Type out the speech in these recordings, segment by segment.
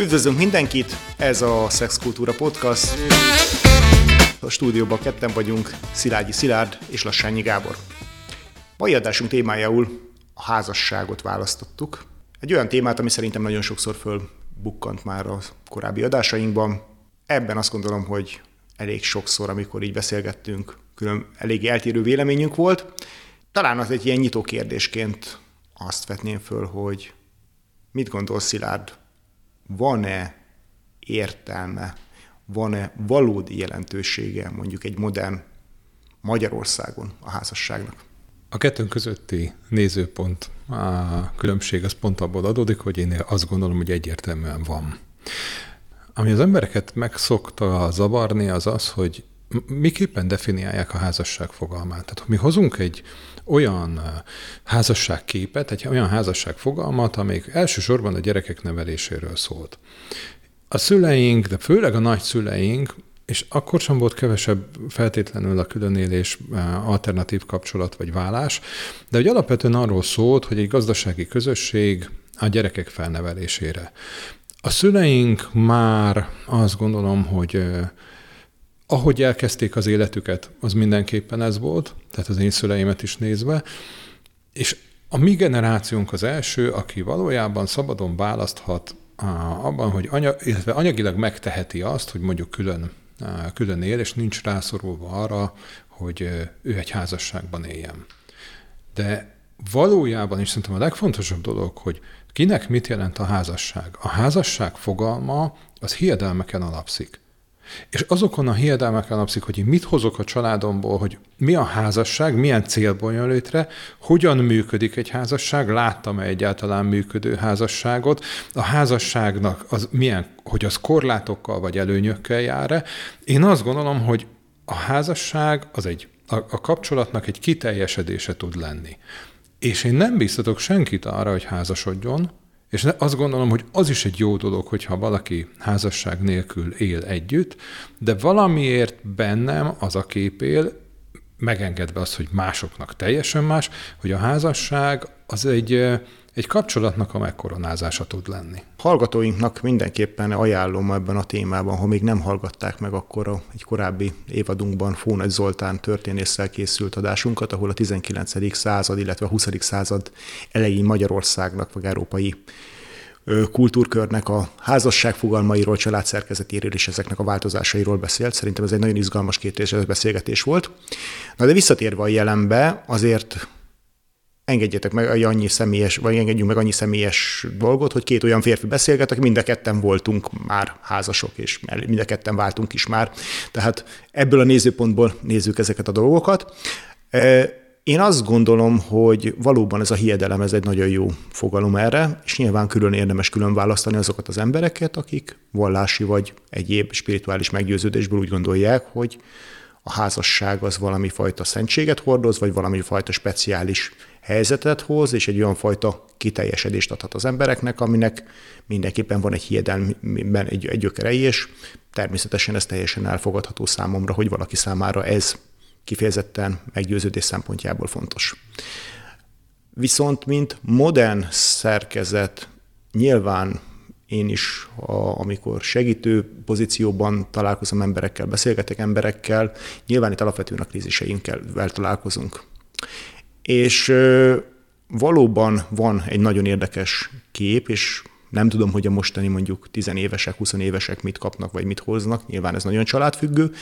Üdvözlünk mindenkit, ez a Szexkultúra Podcast. A stúdióban ketten vagyunk, Szilágyi Szilárd és Lassányi Gábor. Mai adásunk témájául a házasságot választottuk. Egy olyan témát, ami szerintem nagyon sokszor fölbukkant már a korábbi adásainkban. Ebben azt gondolom, hogy elég sokszor, amikor így beszélgettünk, külön elég eltérő véleményünk volt. Talán az egy ilyen nyitó kérdésként azt vetném föl, hogy mit gondol Szilárd, van-e értelme, van-e valódi jelentősége mondjuk egy modern Magyarországon a házasságnak? A kettőnk közötti nézőpont, a különbség az pont abból adódik, hogy én azt gondolom, hogy egyértelműen van. Ami az embereket megszokta zavarni, az az, hogy miképpen definiálják a házasság fogalmát. Tehát mi hozunk egy olyan házasságképet, egy olyan házasságfogalmat, amelyik elsősorban a gyerekek neveléséről szólt. A szüleink, de főleg a nagyszüleink, és akkor sem volt kevesebb feltétlenül a különélés, alternatív kapcsolat vagy vállás, de hogy alapvetően arról szólt, hogy egy gazdasági közösség a gyerekek felnevelésére. A szüleink már azt gondolom, hogy ahogy elkezdték az életüket, az mindenképpen ez volt, tehát az én szüleimet is nézve, és a mi generációnk az első, aki valójában szabadon választhat abban, hogy anya, illetve anyagilag megteheti azt, hogy mondjuk külön, külön él, és nincs rászorulva arra, hogy ő egy házasságban éljen. De valójában is szerintem a legfontosabb dolog, hogy kinek mit jelent a házasság. A házasság fogalma az hiedelmeken alapszik. És azokon a hiedelmeken alapszik, hogy én mit hozok a családomból, hogy mi a házasság, milyen célból jön létre, hogyan működik egy házasság, láttam-e egyáltalán működő házasságot, a házasságnak az milyen, hogy az korlátokkal vagy előnyökkel jár-e. Én azt gondolom, hogy a házasság az egy, a, a kapcsolatnak egy kiteljesedése tud lenni. És én nem biztatok senkit arra, hogy házasodjon, és azt gondolom, hogy az is egy jó dolog, hogyha valaki házasság nélkül él együtt, de valamiért bennem az a kép él, megengedve azt, hogy másoknak teljesen más, hogy a házasság az egy, egy kapcsolatnak a megkoronázása tud lenni. Hallgatóinknak mindenképpen ajánlom ebben a témában, ha még nem hallgatták meg, akkor a, egy korábbi évadunkban Fónagy Zoltán történésszel készült adásunkat, ahol a 19. század, illetve a 20. század elején Magyarországnak, vagy európai kultúrkörnek a házasság fogalmairól, családszerkezetéről és ezeknek a változásairól beszélt. Szerintem ez egy nagyon izgalmas két beszélgetés volt. Na de visszatérve a jelenbe, azért engedjetek meg annyi személyes, vagy engedjünk meg annyi személyes dolgot, hogy két olyan férfi beszélget, akik mind a ketten voltunk már házasok, és mind a ketten váltunk is már. Tehát ebből a nézőpontból nézzük ezeket a dolgokat. Én azt gondolom, hogy valóban ez a hiedelem, ez egy nagyon jó fogalom erre, és nyilván külön érdemes külön választani azokat az embereket, akik vallási vagy egyéb spirituális meggyőződésből úgy gondolják, hogy a házasság az valami fajta szentséget hordoz, vagy valami fajta speciális helyzetet hoz, és egy olyan fajta kiteljesedést adhat az embereknek, aminek mindenképpen van egy hiedelmében egy, egy gyökerei, és természetesen ez teljesen elfogadható számomra, hogy valaki számára ez kifejezetten meggyőződés szempontjából fontos. Viszont, mint modern szerkezet, nyilván én is, a, amikor segítő pozícióban találkozom emberekkel, beszélgetek emberekkel, nyilván itt alapvetően a kríziseinkkel találkozunk. És valóban van egy nagyon érdekes kép, és nem tudom, hogy a mostani mondjuk tizenévesek, 20 évesek mit kapnak, vagy mit hoznak, nyilván ez nagyon családfüggő,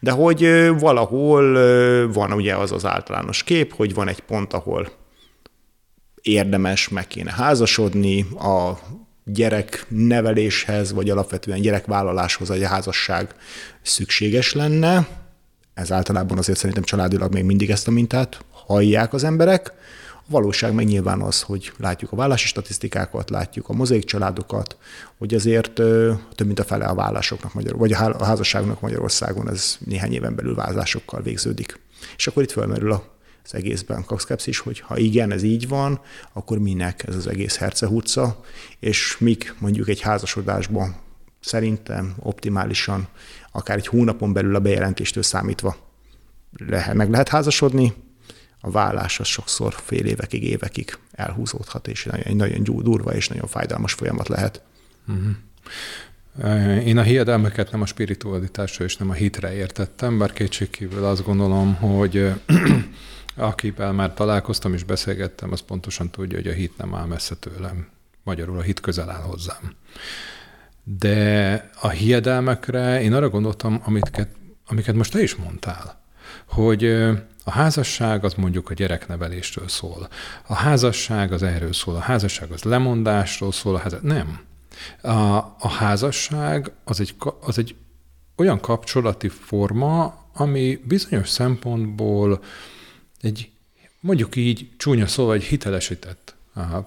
de hogy valahol van ugye az az általános kép, hogy van egy pont, ahol érdemes, meg kéne házasodni, a gyerek neveléshez, vagy alapvetően gyerekvállaláshoz a házasság szükséges lenne. Ez általában azért szerintem családilag még mindig ezt a mintát hallják az emberek. A valóság meg nyilván az, hogy látjuk a vállási statisztikákat, látjuk a mozaik családokat, hogy azért több mint a fele a vállásoknak, Magyar, vagy a házasságnak Magyarországon ez néhány éven belül vállásokkal végződik. És akkor itt fölmerül a az egészben szkepszis, hogy ha igen, ez így van, akkor minek ez az egész hercehurca, és mik mondjuk egy házasodásban szerintem optimálisan, akár egy hónapon belül a bejelentéstől számítva lehet, meg lehet házasodni, a vállás az sokszor fél évekig, évekig elhúzódhat, és egy nagyon durva és nagyon fájdalmas folyamat lehet. Uh-huh. Én a hiedelmeket nem a spiritualitásra és nem a hitre értettem, bár kétségkívül azt gondolom, hogy akivel már találkoztam és beszélgettem, az pontosan tudja, hogy a hit nem áll messze tőlem. Magyarul a hit közel áll hozzám. De a hiedelmekre én arra gondoltam, amiket, amiket most te is mondtál, hogy a házasság az mondjuk a gyereknevelésről szól. A házasság az erről szól. A házasság az lemondásról szól. A házasság... Nem. A, a házasság az egy, az egy olyan kapcsolati forma, ami bizonyos szempontból egy, mondjuk így csúnya szóval egy hitelesített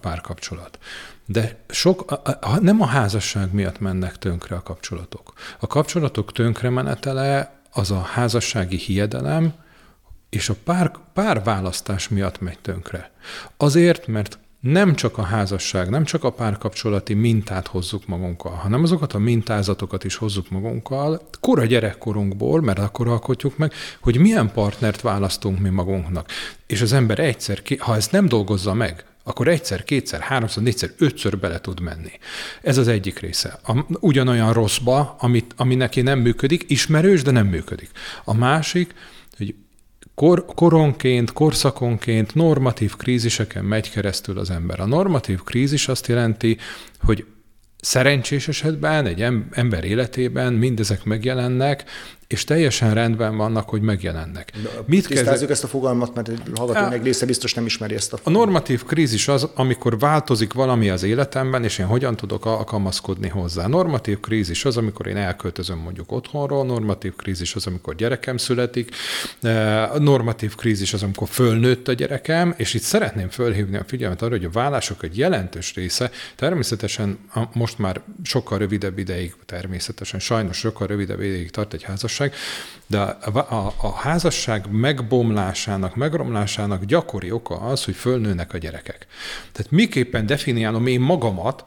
párkapcsolat. De sok, a, a, nem a házasság miatt mennek tönkre a kapcsolatok. A kapcsolatok tönkremenetele az a házassági hiedelem, és a pár választás miatt megy tönkre. Azért, mert nem csak a házasság, nem csak a párkapcsolati mintát hozzuk magunkkal, hanem azokat a mintázatokat is hozzuk magunkkal, kora gyerekkorunkból, mert akkor alkotjuk meg, hogy milyen partnert választunk mi magunknak. És az ember egyszer, ha ezt nem dolgozza meg, akkor egyszer, kétszer, háromszor, négyszer, ötször bele tud menni. Ez az egyik része. A, ugyanolyan rosszba, amit, ami neki nem működik, ismerős, de nem működik. A másik, hogy kor, koronként, korszakonként normatív kríziseken megy keresztül az ember. A normatív krízis azt jelenti, hogy szerencsés esetben egy ember életében mindezek megjelennek, és teljesen rendben vannak, hogy megjelennek. Mit Tisztázzuk kezd... ezt a fogalmat, mert egy hallgató meg része biztos nem ismeri ezt a fogalmat. A normatív krízis az, amikor változik valami az életemben, és én hogyan tudok alkalmazkodni hozzá. Normatív krízis az, amikor én elköltözöm mondjuk otthonról, normatív krízis az, amikor gyerekem születik, eh, normatív krízis az, amikor fölnőtt a gyerekem, és itt szeretném fölhívni a figyelmet arra, hogy a vállások egy jelentős része természetesen most már sokkal rövidebb ideig, természetesen sajnos sokkal rövidebb ideig tart egy házasság, házasság, de a, a, a házasság megbomlásának, megromlásának gyakori oka az, hogy fölnőnek a gyerekek. Tehát miképpen definiálom én magamat,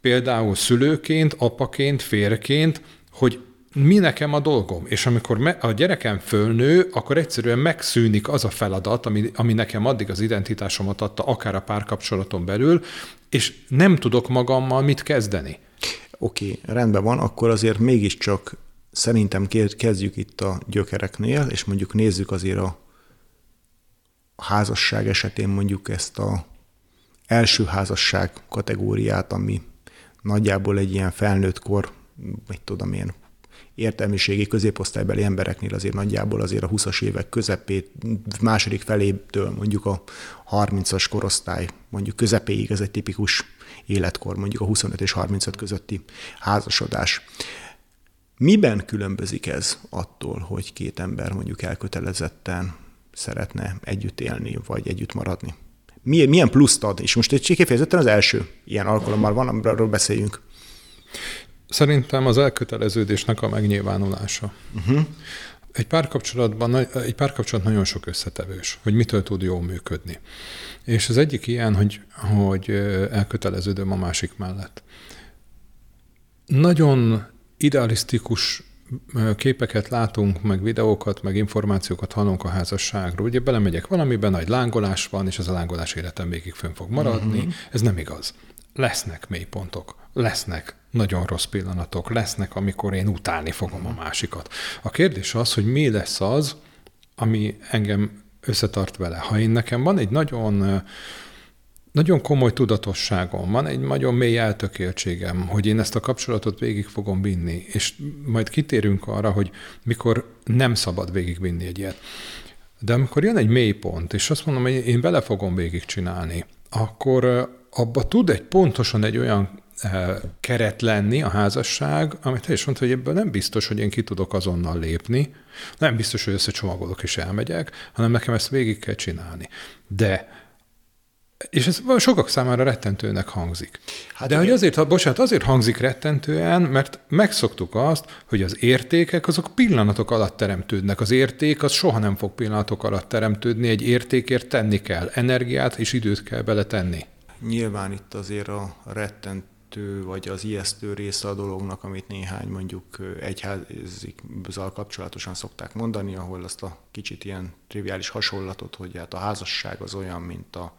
például szülőként, apaként, férként, hogy mi nekem a dolgom, és amikor a gyerekem fölnő, akkor egyszerűen megszűnik az a feladat, ami, ami nekem addig az identitásomat adta, akár a párkapcsolaton belül, és nem tudok magammal mit kezdeni. Oké, okay, rendben van, akkor azért mégiscsak szerintem kezdjük itt a gyökereknél, és mondjuk nézzük azért a házasság esetén mondjuk ezt a első házasság kategóriát, ami nagyjából egy ilyen felnőtt kor, vagy tudom én, értelmiségi középosztálybeli embereknél azért nagyjából azért a 20-as évek közepét, második felétől mondjuk a 30-as korosztály, mondjuk közepéig ez egy tipikus életkor, mondjuk a 25 és 35 közötti házasodás. Miben különbözik ez attól, hogy két ember mondjuk elkötelezetten szeretne együtt élni, vagy együtt maradni? Milyen, milyen pluszt ad? És most egy kifejezetten az első ilyen alkalommal van, amiről beszéljünk. Szerintem az elköteleződésnek a megnyilvánulása. Uh-huh. Egy párkapcsolatban egy párkapcsolat nagyon sok összetevős, hogy mitől tud jól működni. És az egyik ilyen, hogy, hogy elköteleződöm a másik mellett. Nagyon idealisztikus képeket látunk, meg videókat, meg információkat hallunk a házasságról. Ugye belemegyek valamiben, nagy lángolás van, és ez a lángolás életem végig fönn fog maradni. Uh-huh. Ez nem igaz. Lesznek mélypontok, lesznek nagyon rossz pillanatok, lesznek, amikor én utálni fogom a másikat. A kérdés az, hogy mi lesz az, ami engem összetart vele. Ha én nekem van egy nagyon nagyon komoly tudatosságom van, egy nagyon mély eltökéltségem, hogy én ezt a kapcsolatot végig fogom vinni, és majd kitérünk arra, hogy mikor nem szabad végigvinni egy ilyet. De amikor jön egy mély pont, és azt mondom, hogy én bele fogom végigcsinálni, akkor abba tud egy pontosan egy olyan keret lenni a házasság, amit te is hogy ebből nem biztos, hogy én ki tudok azonnal lépni, nem biztos, hogy összecsomagolok és elmegyek, hanem nekem ezt végig kell csinálni. De és ez sokak számára rettentőnek hangzik. Hát De hogy azért, bocsánat, azért hangzik rettentően, mert megszoktuk azt, hogy az értékek azok pillanatok alatt teremtődnek. Az érték az soha nem fog pillanatok alatt teremtődni, egy értékért tenni kell, energiát és időt kell beletenni. Nyilván itt azért a rettentő vagy az ijesztő része a dolognak, amit néhány mondjuk egyházikkal kapcsolatosan szokták mondani, ahol azt a kicsit ilyen triviális hasonlatot, hogy hát a házasság az olyan, mint a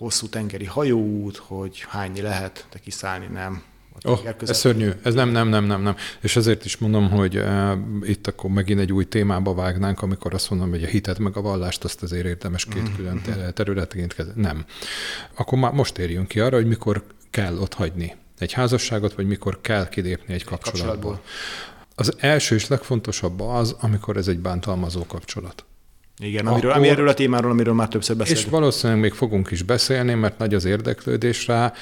hosszú tengeri hajóút, hogy hányni lehet, de kiszállni nem. Oh, ez szörnyű, ez nem, nem, nem, nem, nem. És ezért is mondom, hogy uh, itt akkor megint egy új témába vágnánk, amikor azt mondom, hogy a hitet meg a vallást azt azért érdemes két mm-hmm. külön területként kezelni. Nem. Akkor már most érjünk ki arra, hogy mikor kell ott hagyni egy házasságot, vagy mikor kell kilépni egy kapcsolatból. kapcsolatból. Az első és legfontosabb az, amikor ez egy bántalmazó kapcsolat. Igen, amiről, akkor, ami erről a témáról, amiről már többször beszéltünk. És valószínűleg még fogunk is beszélni, mert nagy az érdeklődés rá,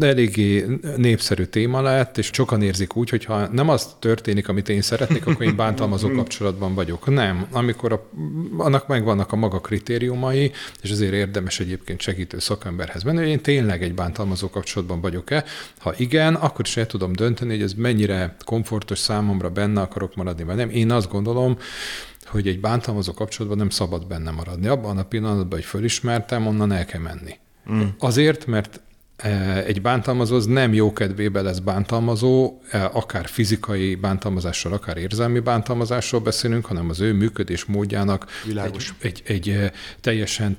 eléggé népszerű téma lett, és sokan érzik úgy, hogy ha nem az történik, amit én szeretnék, akkor én bántalmazó kapcsolatban vagyok. Nem, amikor a, annak megvannak a maga kritériumai, és azért érdemes egyébként segítő szakemberhez menni, hogy én tényleg egy bántalmazó kapcsolatban vagyok-e. Ha igen, akkor is el tudom dönteni, hogy ez mennyire komfortos számomra benne akarok maradni, vagy nem. Én azt gondolom, hogy egy bántalmazó kapcsolatban nem szabad benne maradni. Abban a pillanatban, hogy fölismertem, onnan el kell menni. Mm. Azért, mert e, egy bántalmazó az nem jó kedvébe lesz bántalmazó, e, akár fizikai bántalmazásról, akár érzelmi bántalmazásról beszélünk, hanem az ő működés módjának Világos. egy, egy, egy e, teljesen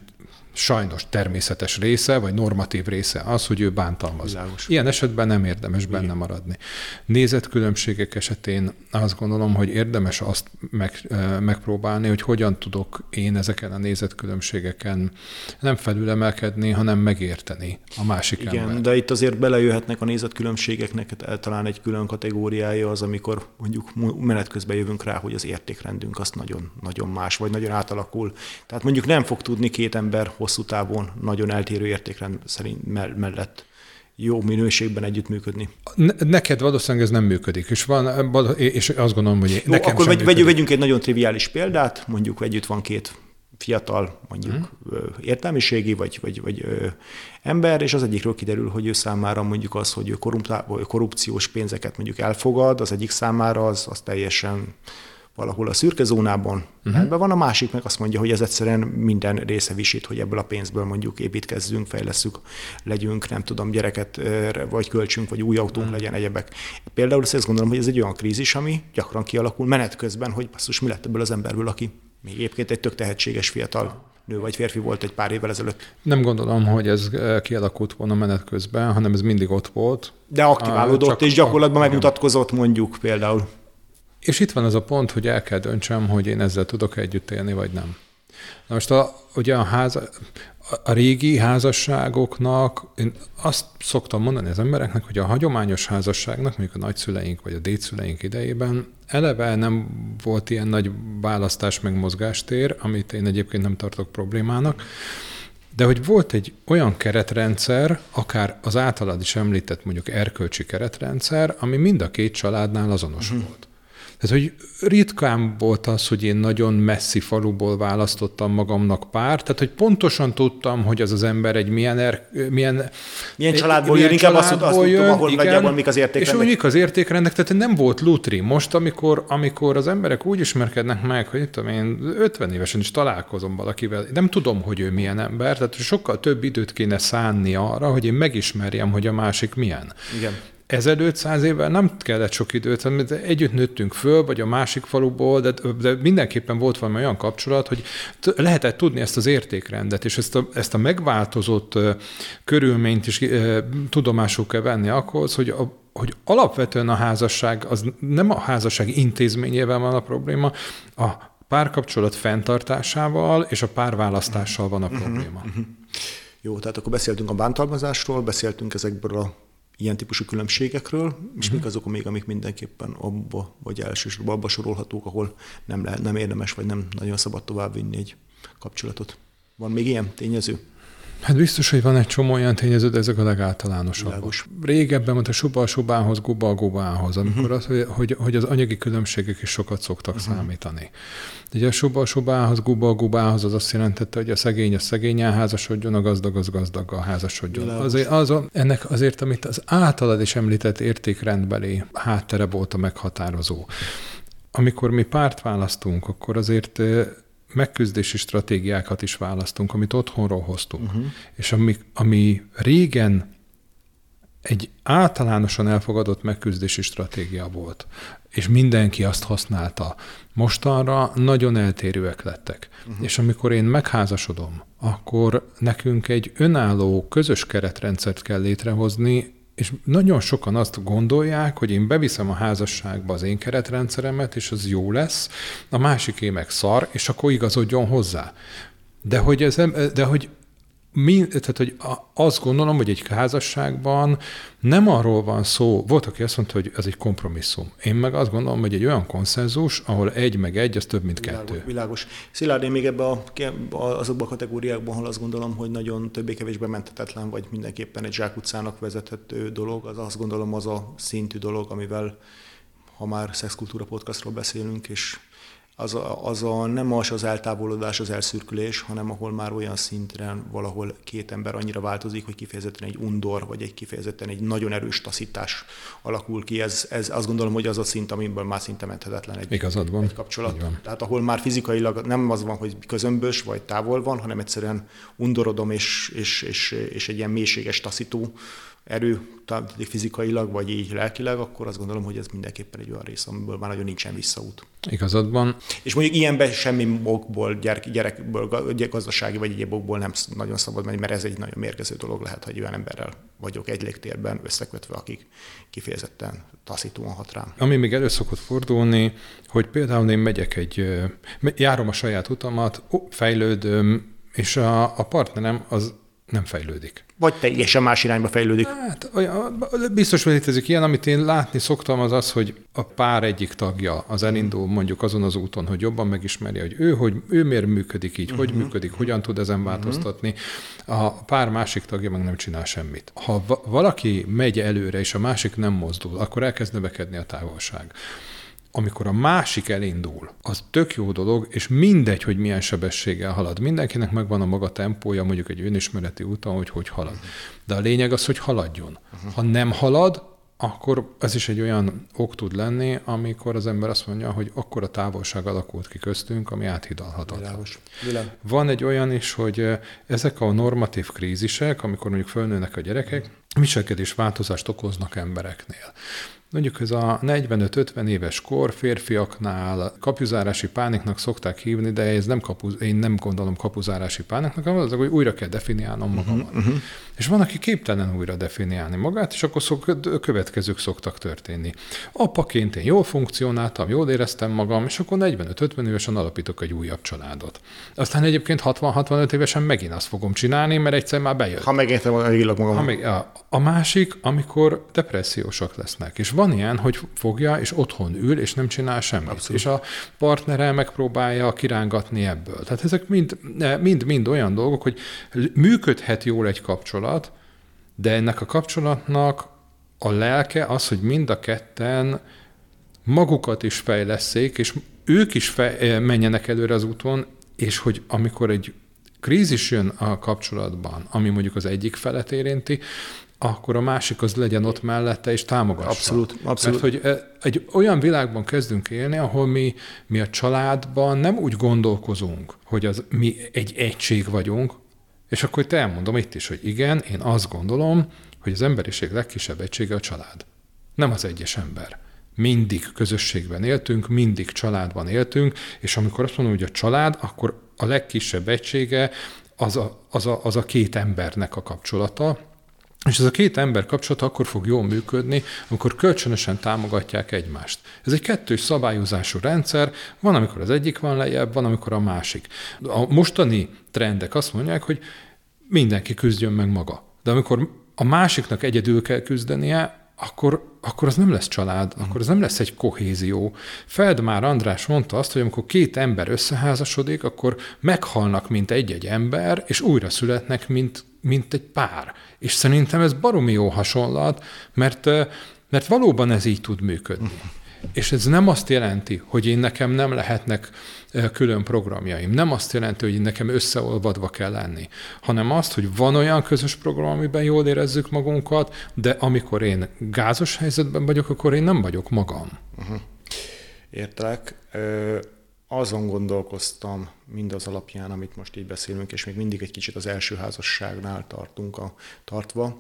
sajnos természetes része, vagy normatív része az, hogy ő bántalmaz. Világos. Ilyen esetben nem érdemes Igen. benne maradni. Nézetkülönbségek esetén azt gondolom, hogy érdemes azt meg, megpróbálni, hogy hogyan tudok én ezeken a nézetkülönbségeken nem felülemelkedni, hanem megérteni a másik Igen, ember. de itt azért belejöhetnek a nézetkülönbségeknek talán egy külön kategóriája az, amikor mondjuk menet közben jövünk rá, hogy az értékrendünk azt nagyon, nagyon más, vagy nagyon átalakul. Tehát mondjuk nem fog tudni két ember hosszú távon nagyon eltérő értékrend szerint mellett jó minőségben együttműködni. Neked valószínűleg ez nem működik, és, van, és azt gondolom, hogy jó, nekem akkor vegy, vegyünk egy nagyon triviális példát, mondjuk együtt van két fiatal, mondjuk hmm. értelmiségi vagy, vagy, vagy ö, ember, és az egyikről kiderül, hogy ő számára mondjuk az, hogy ő korrupciós pénzeket mondjuk elfogad, az egyik számára az, az teljesen valahol a szürke zónában, uh-huh. ebben van, a másik meg azt mondja, hogy ez egyszerűen minden része visít, hogy ebből a pénzből mondjuk építkezzünk, fejleszünk, legyünk, nem tudom, gyereket vagy költsünk, vagy új autónk uh-huh. legyen egyebek. Például azt gondolom, hogy ez egy olyan krízis, ami gyakran kialakul menet közben, hogy basszus, mi lett ebből az emberből, aki még egyébként egy tök tehetséges fiatal nő vagy férfi volt egy pár évvel ezelőtt. Nem gondolom, hogy ez kialakult volna menet közben, hanem ez mindig ott volt. De aktiválódott, és gyakorlatban megmutatkozott mondjuk például. És itt van az a pont, hogy el kell döntsem, hogy én ezzel tudok együtt élni, vagy nem. Na most a, ugye a, háza, a régi házasságoknak, én azt szoktam mondani az embereknek, hogy a hagyományos házasságnak, mondjuk a nagyszüleink vagy a dédszüleink idejében eleve nem volt ilyen nagy választás meg mozgástér, amit én egyébként nem tartok problémának, de hogy volt egy olyan keretrendszer, akár az általad is említett mondjuk erkölcsi keretrendszer, ami mind a két családnál azonos uh-huh. volt. Tehát, hogy ritkán volt az, hogy én nagyon messzi faluból választottam magamnak párt, tehát, hogy pontosan tudtam, hogy az az ember egy milyen, er, milyen, milyen családból jön, inkább azt, azt tudtam, ahol igen, nagyjából mik az értékrendek. És mik az értékrendek, tehát nem volt lutri. Most, amikor, amikor az emberek úgy ismerkednek meg, hogy tudom én 50 évesen is találkozom valakivel, nem tudom, hogy ő milyen ember, tehát sokkal több időt kéne szánni arra, hogy én megismerjem, hogy a másik milyen. Igen ezelőtt száz évvel nem kellett sok időt, mert együtt nőttünk föl, vagy a másik faluból, de, de mindenképpen volt valami olyan kapcsolat, hogy t- lehetett tudni ezt az értékrendet, és ezt a, ezt a megváltozott uh, körülményt is uh, tudomásul kell venni ahhoz, hogy a, hogy alapvetően a házasság, az nem a házasság intézményével van a probléma, a párkapcsolat fenntartásával és a párválasztással van a mhm, probléma. Uh-huh, uh-huh. Jó, tehát akkor beszéltünk a bántalmazásról, beszéltünk ezekből a ilyen típusú különbségekről, és uh-huh. mik azok még, amik mindenképpen abba, vagy elsősorban abba sorolhatók, ahol nem, lehet, nem érdemes, vagy nem nagyon szabad továbbvinni egy kapcsolatot. Van még ilyen tényező? Hát biztos, hogy van egy csomó olyan tényező, de ezek a legáltalánosabbak. Világos. Régebben mondta suba a subához, guba a gubához, amikor uh-huh. az, hogy, hogy, hogy az anyagi különbségek is sokat szoktak uh-huh. számítani. Ugye a suba a subához, guba a gubához az azt jelentette, hogy a szegény a szegényen házasodjon, a gazdag az gazdag házasodjon. Azért, az, ennek azért, amit az általad is említett értékrendbeli háttere volt a meghatározó. Amikor mi párt választunk, akkor azért megküzdési stratégiákat is választunk, amit otthonról hoztunk. Uh-huh. És ami, ami régen egy általánosan elfogadott megküzdési stratégia volt, és mindenki azt használta. Mostanra nagyon eltérőek lettek. Uh-huh. És amikor én megházasodom, akkor nekünk egy önálló, közös keretrendszert kell létrehozni, és nagyon sokan azt gondolják, hogy én beviszem a házasságba az én keretrendszeremet, és az jó lesz, a másiké meg szar, és akkor igazodjon hozzá. De hogy, ez, de hogy mi, tehát, hogy azt gondolom, hogy egy házasságban nem arról van szó, volt, aki azt mondta, hogy ez egy kompromisszum. Én meg azt gondolom, hogy egy olyan konszenzus, ahol egy meg egy, az több, mint világos, kettő. Világos. Szilárd, én még ebbe a, azokban a kategóriákban, ahol azt gondolom, hogy nagyon többé-kevésbé mentetetlen, vagy mindenképpen egy zsákutcának vezethető dolog, az azt gondolom az a szintű dolog, amivel ha már szexkultúra podcastról beszélünk, és az a, az a, nem az az eltávolodás, az elszürkülés, hanem ahol már olyan szintre valahol két ember annyira változik, hogy kifejezetten egy undor, vagy egy kifejezetten egy nagyon erős taszítás alakul ki. Ez, ez azt gondolom, hogy az a szint, amiből már szinte menthetetlen egy, Igazad van. egy kapcsolat. Van. Tehát ahol már fizikailag nem az van, hogy közömbös vagy távol van, hanem egyszerűen undorodom és, és, és, és egy ilyen mélységes taszító erő, fizikailag, vagy így lelkileg, akkor azt gondolom, hogy ez mindenképpen egy olyan rész, amiből már nagyon nincsen visszaút. Igazad van. És mondjuk ilyenben semmi okból, gyerek, gyerekből, gazdasági vagy egyéb okból nem nagyon szabad menni, mert ez egy nagyon mérgező dolog lehet, hogy olyan emberrel vagyok egy légtérben összekötve, akik kifejezetten taszítóan hat rám. Ami még elő szokott fordulni, hogy például én megyek egy, járom a saját utamat, fejlődöm, és a, a partnerem az nem fejlődik. Vagy teljesen más irányba fejlődik. Hát, biztos, hogy létezik ilyen, amit én látni szoktam, az az, hogy a pár egyik tagja az elindul mondjuk azon az úton, hogy jobban megismerje, hogy ő, hogy ő miért működik így, uh-huh. hogy működik, hogyan tud ezen uh-huh. változtatni. A pár másik tagja meg nem csinál semmit. Ha valaki megy előre, és a másik nem mozdul, akkor elkezd növekedni a távolság amikor a másik elindul, az tök jó dolog, és mindegy, hogy milyen sebességgel halad. Mindenkinek megvan a maga tempója, mondjuk egy önismereti úton, hogy hogy halad. De a lényeg az, hogy haladjon. Ha nem halad, akkor ez is egy olyan ok tud lenni, amikor az ember azt mondja, hogy akkor a távolság alakult ki köztünk, ami áthidalhatatlan. Van egy olyan is, hogy ezek a normatív krízisek, amikor mondjuk fölnőnek a gyerekek, viselkedés változást okoznak embereknél. Mondjuk ez a 45-50 éves kor férfiaknál kapuzárási pániknak szokták hívni, de ez nem kapuz, én nem gondolom kapuzárási pániknak, hanem az, hogy újra kell definiálnom mhm, magamat. Uh-huh, uh-huh. És van, aki képtelen újra definiálni magát, és akkor szok, következők szoktak történni. Apaként én jól funkcionáltam, jól éreztem magam, és akkor 45-50 évesen alapítok egy újabb családot. Aztán egyébként 60-65 évesen megint azt fogom csinálni, mert egyszer már bejött. Ha megértem magam. Ha meg, a, a másik, amikor depressziósak lesznek. És van ilyen, hogy fogja, és otthon ül, és nem csinál semmit. Abszolút. És a partnere megpróbálja kirángatni ebből. Tehát ezek mind, mind, mind olyan dolgok, hogy működhet jól egy kapcsolat, de ennek a kapcsolatnak a lelke az, hogy mind a ketten magukat is fejleszék, és ők is fej, menjenek előre az úton, és hogy amikor egy krízis jön a kapcsolatban, ami mondjuk az egyik felet érinti, akkor a másik az legyen ott mellette, és támogassa. Abszolút, abszolút. Mert hogy egy olyan világban kezdünk élni, ahol mi, mi a családban nem úgy gondolkozunk, hogy az, mi egy egység vagyunk, és akkor te elmondom itt is, hogy igen, én azt gondolom, hogy az emberiség legkisebb egysége a család. Nem az egyes ember. Mindig közösségben éltünk, mindig családban éltünk, és amikor azt mondom, hogy a család, akkor a legkisebb egysége az a, az a, az a két embernek a kapcsolata, és ez a két ember kapcsolata akkor fog jól működni, amikor kölcsönösen támogatják egymást. Ez egy kettős szabályozású rendszer, van, amikor az egyik van lejjebb, van, amikor a másik. A mostani trendek azt mondják, hogy mindenki küzdjön meg maga. De amikor a másiknak egyedül kell küzdenie, akkor, akkor az nem lesz család, akkor az nem lesz egy kohézió. Feldmár András mondta azt, hogy amikor két ember összeházasodik, akkor meghalnak, mint egy-egy ember, és újra születnek, mint, mint egy pár. És szerintem ez baromi jó hasonlat, mert, mert valóban ez így tud működni. És ez nem azt jelenti, hogy én nekem nem lehetnek külön programjaim. Nem azt jelenti, hogy nekem összeolvadva kell lenni, hanem azt, hogy van olyan közös program, amiben jól érezzük magunkat, de amikor én gázos helyzetben vagyok, akkor én nem vagyok magam. Uh-huh. Értelek. Ö, azon gondolkoztam mindaz alapján, amit most így beszélünk, és még mindig egy kicsit az első házasságnál tartunk a, tartva,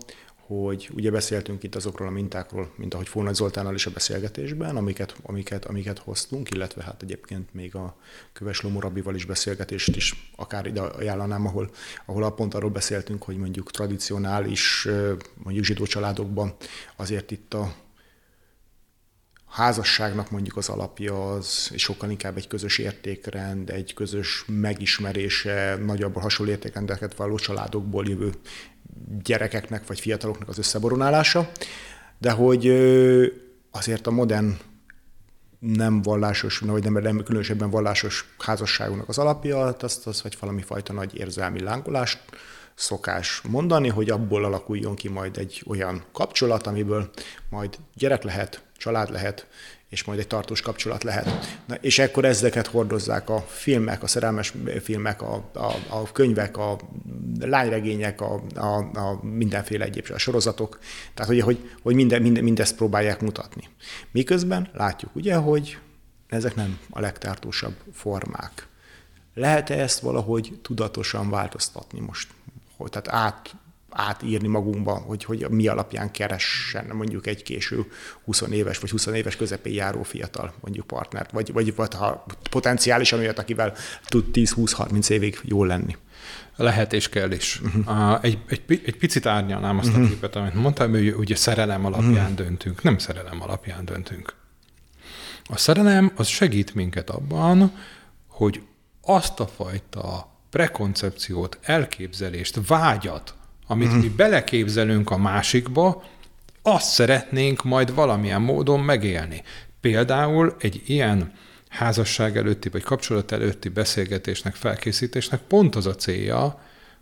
hogy ugye beszéltünk itt azokról a mintákról, mint ahogy Fóna Zoltánnal is a beszélgetésben, amiket, amiket, amiket hoztunk, illetve hát egyébként még a Köves Lomorabival is beszélgetést is akár ide ajánlanám, ahol, ahol pont arról beszéltünk, hogy mondjuk tradicionális, mondjuk zsidó családokban azért itt a házasságnak mondjuk az alapja az sokkal inkább egy közös értékrend, egy közös megismerése, nagyobb hasonló értékrendeket való családokból jövő gyerekeknek vagy fiataloknak az összeboronálása, de hogy azért a modern nem vallásos, vagy nem, nem különösebben vallásos házasságunknak az alapja, az, az vagy valami fajta nagy érzelmi lángolást szokás mondani, hogy abból alakuljon ki majd egy olyan kapcsolat, amiből majd gyerek lehet, család lehet, és majd egy tartós kapcsolat lehet. Na, és ekkor ezeket hordozzák a filmek, a szerelmes filmek, a, a, a könyvek, a lányregények, a, a, a mindenféle egyéb a sorozatok. Tehát, hogy, hogy, hogy minden, minden, mindezt próbálják mutatni. Miközben látjuk ugye, hogy ezek nem a legtartósabb formák. Lehet-e ezt valahogy tudatosan változtatni most? Hogy, tehát át, átírni magunkba, hogy, hogy mi alapján keressen mondjuk egy késő 20 éves vagy 20 éves közepén járó fiatal mondjuk partnert, vagy, vagy, vagy ha potenciálisan olyat, akivel tud 10-20-30 évig jól lenni. Lehet és kell is. Uh-huh. Egy, egy, egy picit árnyalnám azt uh-huh. a mhm. képet, amit mondtam, hogy ugye szerelem alapján uh-huh. döntünk. Nem szerelem alapján döntünk. A szerelem az segít minket abban, hogy azt a fajta prekoncepciót, elképzelést, vágyat, amit mm. mi beleképzelünk a másikba, azt szeretnénk majd valamilyen módon megélni. Például egy ilyen házasság előtti vagy kapcsolat előtti beszélgetésnek, felkészítésnek pont az a célja,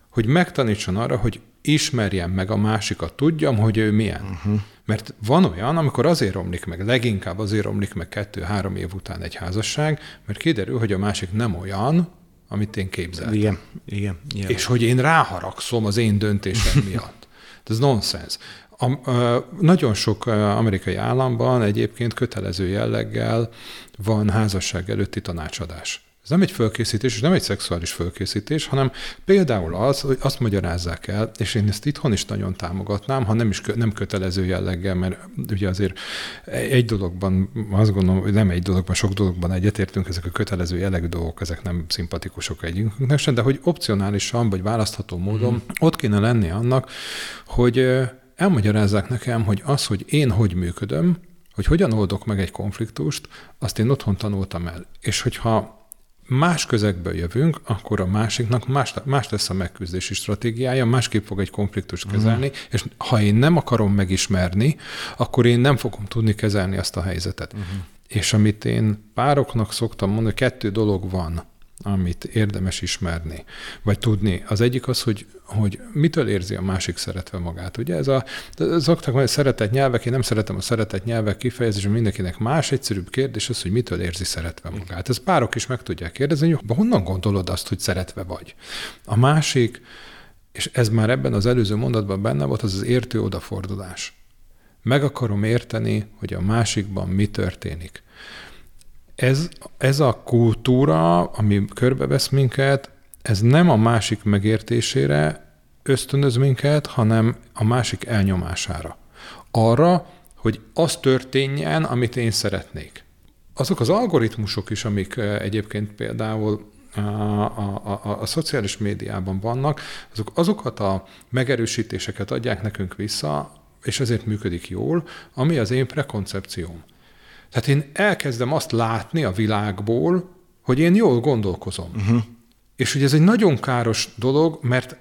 hogy megtanítson arra, hogy ismerjem meg a másikat, tudjam, hogy ő milyen. Uh-huh. Mert van olyan, amikor azért romlik meg, leginkább azért romlik meg kettő-három év után egy házasság, mert kiderül, hogy a másik nem olyan, amit én képzeltem. Igen, igen. igen. És hogy én ráharagszom az én döntésem miatt. Ez nonsens. A, a, nagyon sok amerikai államban egyébként kötelező jelleggel van házasság előtti tanácsadás. Ez nem egy fölkészítés, és nem egy szexuális fölkészítés, hanem például az, hogy azt magyarázzák el, és én ezt itthon is nagyon támogatnám, ha nem is nem kötelező jelleggel, mert ugye azért egy dologban, azt gondolom, hogy nem egy dologban, sok dologban egyetértünk, ezek a kötelező jellegű dolgok, ezek nem szimpatikusok egyikünknek sem, de hogy opcionálisan, vagy választható módon mm. ott kéne lenni annak, hogy elmagyarázzák nekem, hogy az, hogy én hogy működöm, hogy hogyan oldok meg egy konfliktust, azt én otthon tanultam el. És hogyha más közegből jövünk, akkor a másiknak más, más lesz a megküzdési stratégiája, másképp fog egy konfliktust kezelni, uh-huh. és ha én nem akarom megismerni, akkor én nem fogom tudni kezelni azt a helyzetet. Uh-huh. És amit én pároknak szoktam mondani, kettő dolog van, amit érdemes ismerni, vagy tudni. Az egyik az, hogy, hogy mitől érzi a másik szeretve magát. Ugye ez a, szoktak mondani, szeretett nyelvek, én nem szeretem a szeretett nyelvek kifejezés, mindenkinek más, egyszerűbb kérdés az, hogy mitől érzi szeretve magát. Ez párok is meg tudják kérdezni, hogy honnan gondolod azt, hogy szeretve vagy. A másik, és ez már ebben az előző mondatban benne volt, az az értő odafordulás. Meg akarom érteni, hogy a másikban mi történik ez, ez a kultúra, ami körbevesz minket, ez nem a másik megértésére ösztönöz minket, hanem a másik elnyomására. Arra, hogy az történjen, amit én szeretnék. Azok az algoritmusok is, amik eh, egyébként például a, a, a, a szociális médiában vannak, azok azokat a megerősítéseket adják nekünk vissza, és ezért működik jól, ami az én prekoncepcióm. Tehát én elkezdem azt látni a világból, hogy én jól gondolkozom. Uh-huh. És ugye ez egy nagyon káros dolog, mert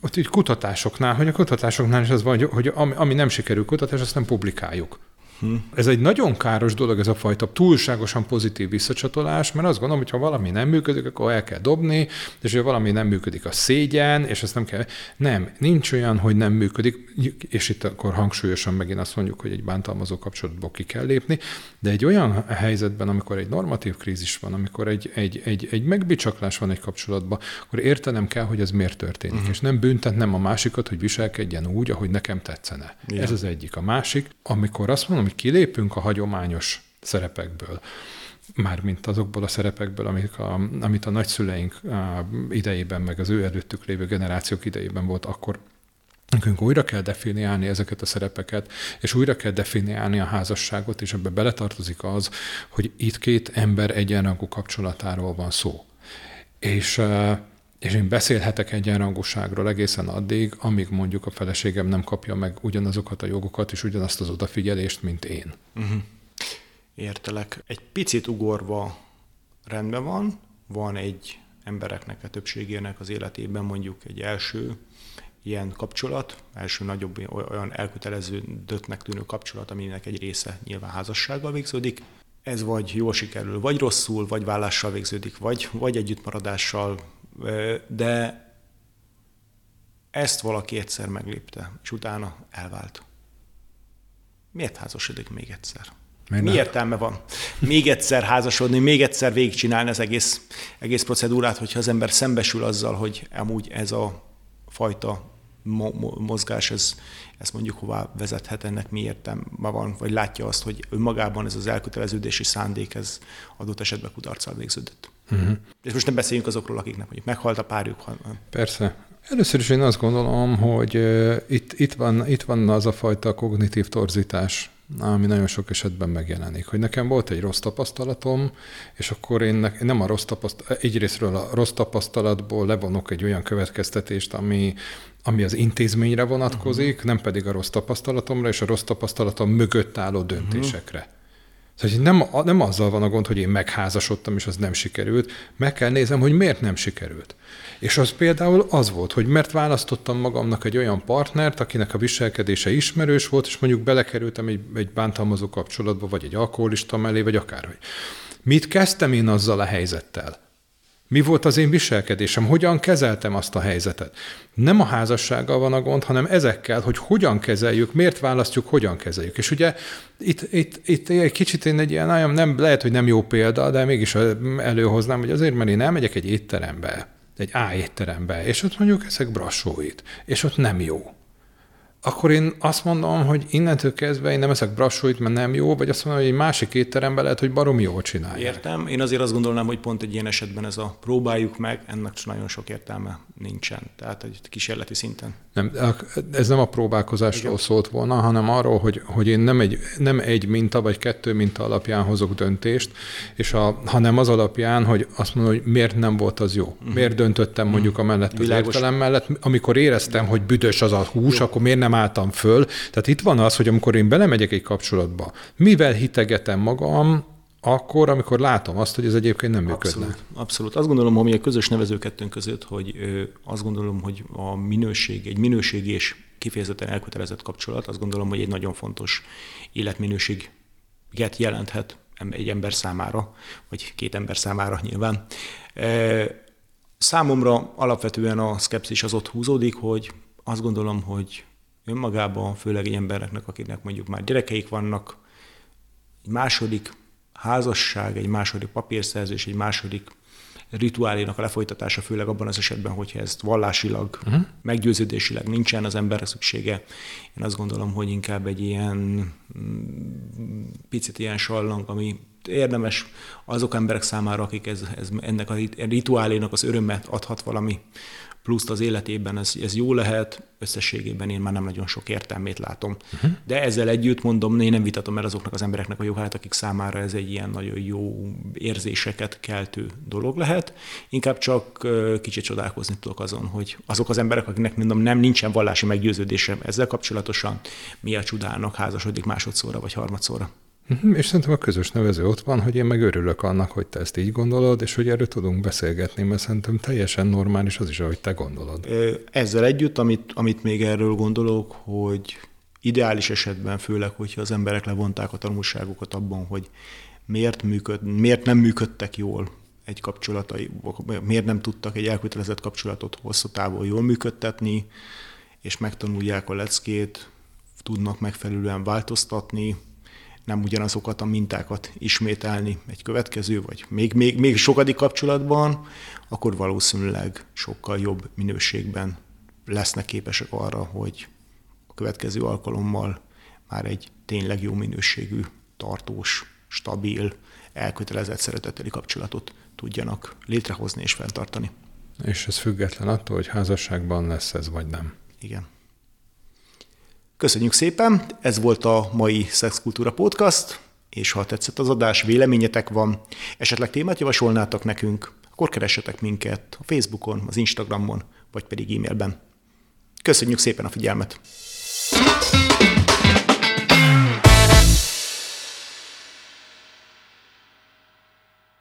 ott így kutatásoknál, hogy a kutatásoknál is az van, hogy, ami, ami nem sikerül kutatás, azt nem publikáljuk. Hm. Ez egy nagyon káros dolog, ez a fajta túlságosan pozitív visszacsatolás, mert azt gondolom, hogy ha valami nem működik, akkor el kell dobni, és ha valami nem működik, a szégyen, és ezt nem kell. Nem, nincs olyan, hogy nem működik, és itt akkor hangsúlyosan megint azt mondjuk, hogy egy bántalmazó kapcsolatból ki kell lépni, de egy olyan helyzetben, amikor egy normatív krízis van, amikor egy, egy, egy, egy megbicsaklás van egy kapcsolatban, akkor értenem kell, hogy ez miért történik, uh-huh. és nem büntetnem a másikat, hogy viselkedjen úgy, ahogy nekem tetszene. Yeah. Ez az egyik. A másik, amikor azt mondom, hogy kilépünk a hagyományos szerepekből, mármint azokból a szerepekből, amik a, amit a nagyszüleink idejében, meg az ő előttük lévő generációk idejében volt, akkor Nekünk újra kell definiálni ezeket a szerepeket, és újra kell definiálni a házasságot, és ebbe beletartozik az, hogy itt két ember egyenrangú kapcsolatáról van szó. És, és én beszélhetek egyenrangúságról egészen addig, amíg mondjuk a feleségem nem kapja meg ugyanazokat a jogokat és ugyanazt az odafigyelést, mint én. Uh-huh. Értelek. Egy picit ugorva rendben van, van egy embereknek, a többségének az életében mondjuk egy első ilyen kapcsolat, első nagyobb olyan elköteleződöttnek tűnő kapcsolat, aminek egy része nyilván házassággal végződik. Ez vagy jól sikerül, vagy rosszul, vagy vállással végződik, vagy, vagy együttmaradással, de ezt valaki egyszer meglépte, és utána elvált. Miért házasodik még egyszer? Miért Mi értelme van még egyszer házasodni, még egyszer végigcsinálni az egész, egész procedúrát, hogyha az ember szembesül azzal, hogy amúgy ez a fajta mo- mozgás, ez, ez mondjuk hová vezethet, ennek mi értelme van, vagy látja azt, hogy önmagában ez az elköteleződési szándék, ez adott esetben kudarccal végződött. Uh-huh. És most nem beszéljünk azokról, akiknek mondjuk meghalt a párjuk. hanem. Persze. Először is én azt gondolom, hogy uh, itt, itt, van, itt van az a fajta kognitív torzítás, ami nagyon sok esetben megjelenik. Hogy nekem volt egy rossz tapasztalatom, és akkor én ne, nem a rossz tapasztalat, egyrésztről a rossz tapasztalatból levonok egy olyan következtetést, ami, ami az intézményre vonatkozik, uh-huh. nem pedig a rossz tapasztalatomra és a rossz tapasztalatom mögött álló döntésekre. Uh-huh. Szóval nem, nem azzal van a gond, hogy én megházasodtam, és az nem sikerült, meg kell nézem, hogy miért nem sikerült. És az például az volt, hogy mert választottam magamnak egy olyan partnert, akinek a viselkedése ismerős volt, és mondjuk belekerültem egy, egy bántalmazó kapcsolatba, vagy egy alkoholista mellé, vagy akárhogy. Mit kezdtem én azzal a helyzettel? Mi volt az én viselkedésem? Hogyan kezeltem azt a helyzetet? Nem a házassággal van a gond, hanem ezekkel, hogy hogyan kezeljük, miért választjuk, hogyan kezeljük. És ugye itt, itt, itt egy kicsit én egy ilyen, nem, lehet, hogy nem jó példa, de mégis előhoznám, hogy azért, mert én elmegyek egy étterembe, egy A étterembe, és ott mondjuk ezek brassóit, és ott nem jó akkor én azt mondom, hogy innentől kezdve én nem eszek brassóit, mert nem jó, vagy azt mondom, hogy egy másik étteremben lehet, hogy barom jól csinálja. Értem. Én azért azt gondolnám, hogy pont egy ilyen esetben ez a próbáljuk meg, ennek nagyon sok értelme nincsen. Tehát egy kísérleti szinten. Nem, ez nem a próbálkozásról Igen. szólt volna, hanem arról, hogy, hogy én nem egy, nem egy minta vagy kettő minta alapján hozok döntést, és a, hanem az alapján, hogy azt mondom, hogy miért nem volt az jó. Uh-huh. Miért döntöttem mondjuk uh-huh. mellett az értelem mellett. Amikor éreztem, hogy büdös az a hús, jó. akkor miért nem álltam föl. Tehát itt van az, hogy amikor én belemegyek egy kapcsolatba, mivel hitegetem magam, akkor, amikor látom azt, hogy ez egyébként nem működne. Abszolút. Abszolút. Azt gondolom, hogy a közös nevező kettőnk között, hogy azt gondolom, hogy a minőség, egy minőségi és kifejezetten elkötelezett kapcsolat, azt gondolom, hogy egy nagyon fontos életminőséget jelenthet egy ember számára, vagy két ember számára nyilván. Számomra alapvetően a szkepszis az ott húzódik, hogy azt gondolom, hogy önmagában, főleg egy embereknek, akinek mondjuk már gyerekeik vannak, egy második házasság, egy második papírszerzés, egy második rituálénak a lefolytatása, főleg abban az esetben, hogyha ezt vallásilag, uh-huh. meggyőződésileg nincsen az emberre szüksége. Én azt gondolom, hogy inkább egy ilyen mm, picit ilyen sallang, ami érdemes azok emberek számára, akik ez, ez, ennek a rituálénak az örömet adhat valami pluszt az életében, ez, ez jó lehet, összességében én már nem nagyon sok értelmét látom. Uh-huh. De ezzel együtt mondom, én nem vitatom el azoknak az embereknek a jogát, akik számára ez egy ilyen nagyon jó érzéseket keltő dolog lehet. Inkább csak kicsit csodálkozni tudok azon, hogy azok az emberek, akiknek mondom, nem nincsen vallási meggyőződésem ezzel kapcsolatosan, mi a csodának házasodik másodszorra vagy harmadszorra. Mhm, és szerintem a közös nevező ott van, hogy én meg örülök annak, hogy te ezt így gondolod, és hogy erről tudunk beszélgetni, mert szerintem teljesen normális az is, ahogy te gondolod. Ezzel együtt, amit, amit még erről gondolok, hogy ideális esetben, főleg, hogyha az emberek levonták a tanulságokat abban, hogy miért, működ, miért nem működtek jól egy kapcsolatai, miért nem tudtak egy elkötelezett kapcsolatot hosszú távon jól működtetni, és megtanulják a leckét, tudnak megfelelően változtatni, nem ugyanazokat a mintákat ismételni egy következő, vagy még, még, még sokadik kapcsolatban, akkor valószínűleg sokkal jobb minőségben lesznek képesek arra, hogy a következő alkalommal már egy tényleg jó minőségű, tartós, stabil, elkötelezett szereteteli kapcsolatot tudjanak létrehozni és fenntartani. És ez független attól, hogy házasságban lesz ez, vagy nem. Igen. Köszönjük szépen, ez volt a mai Szexkultúra Podcast, és ha tetszett az adás, véleményetek van, esetleg témát javasolnátok nekünk, akkor keressetek minket a Facebookon, az Instagramon, vagy pedig e-mailben. Köszönjük szépen a figyelmet!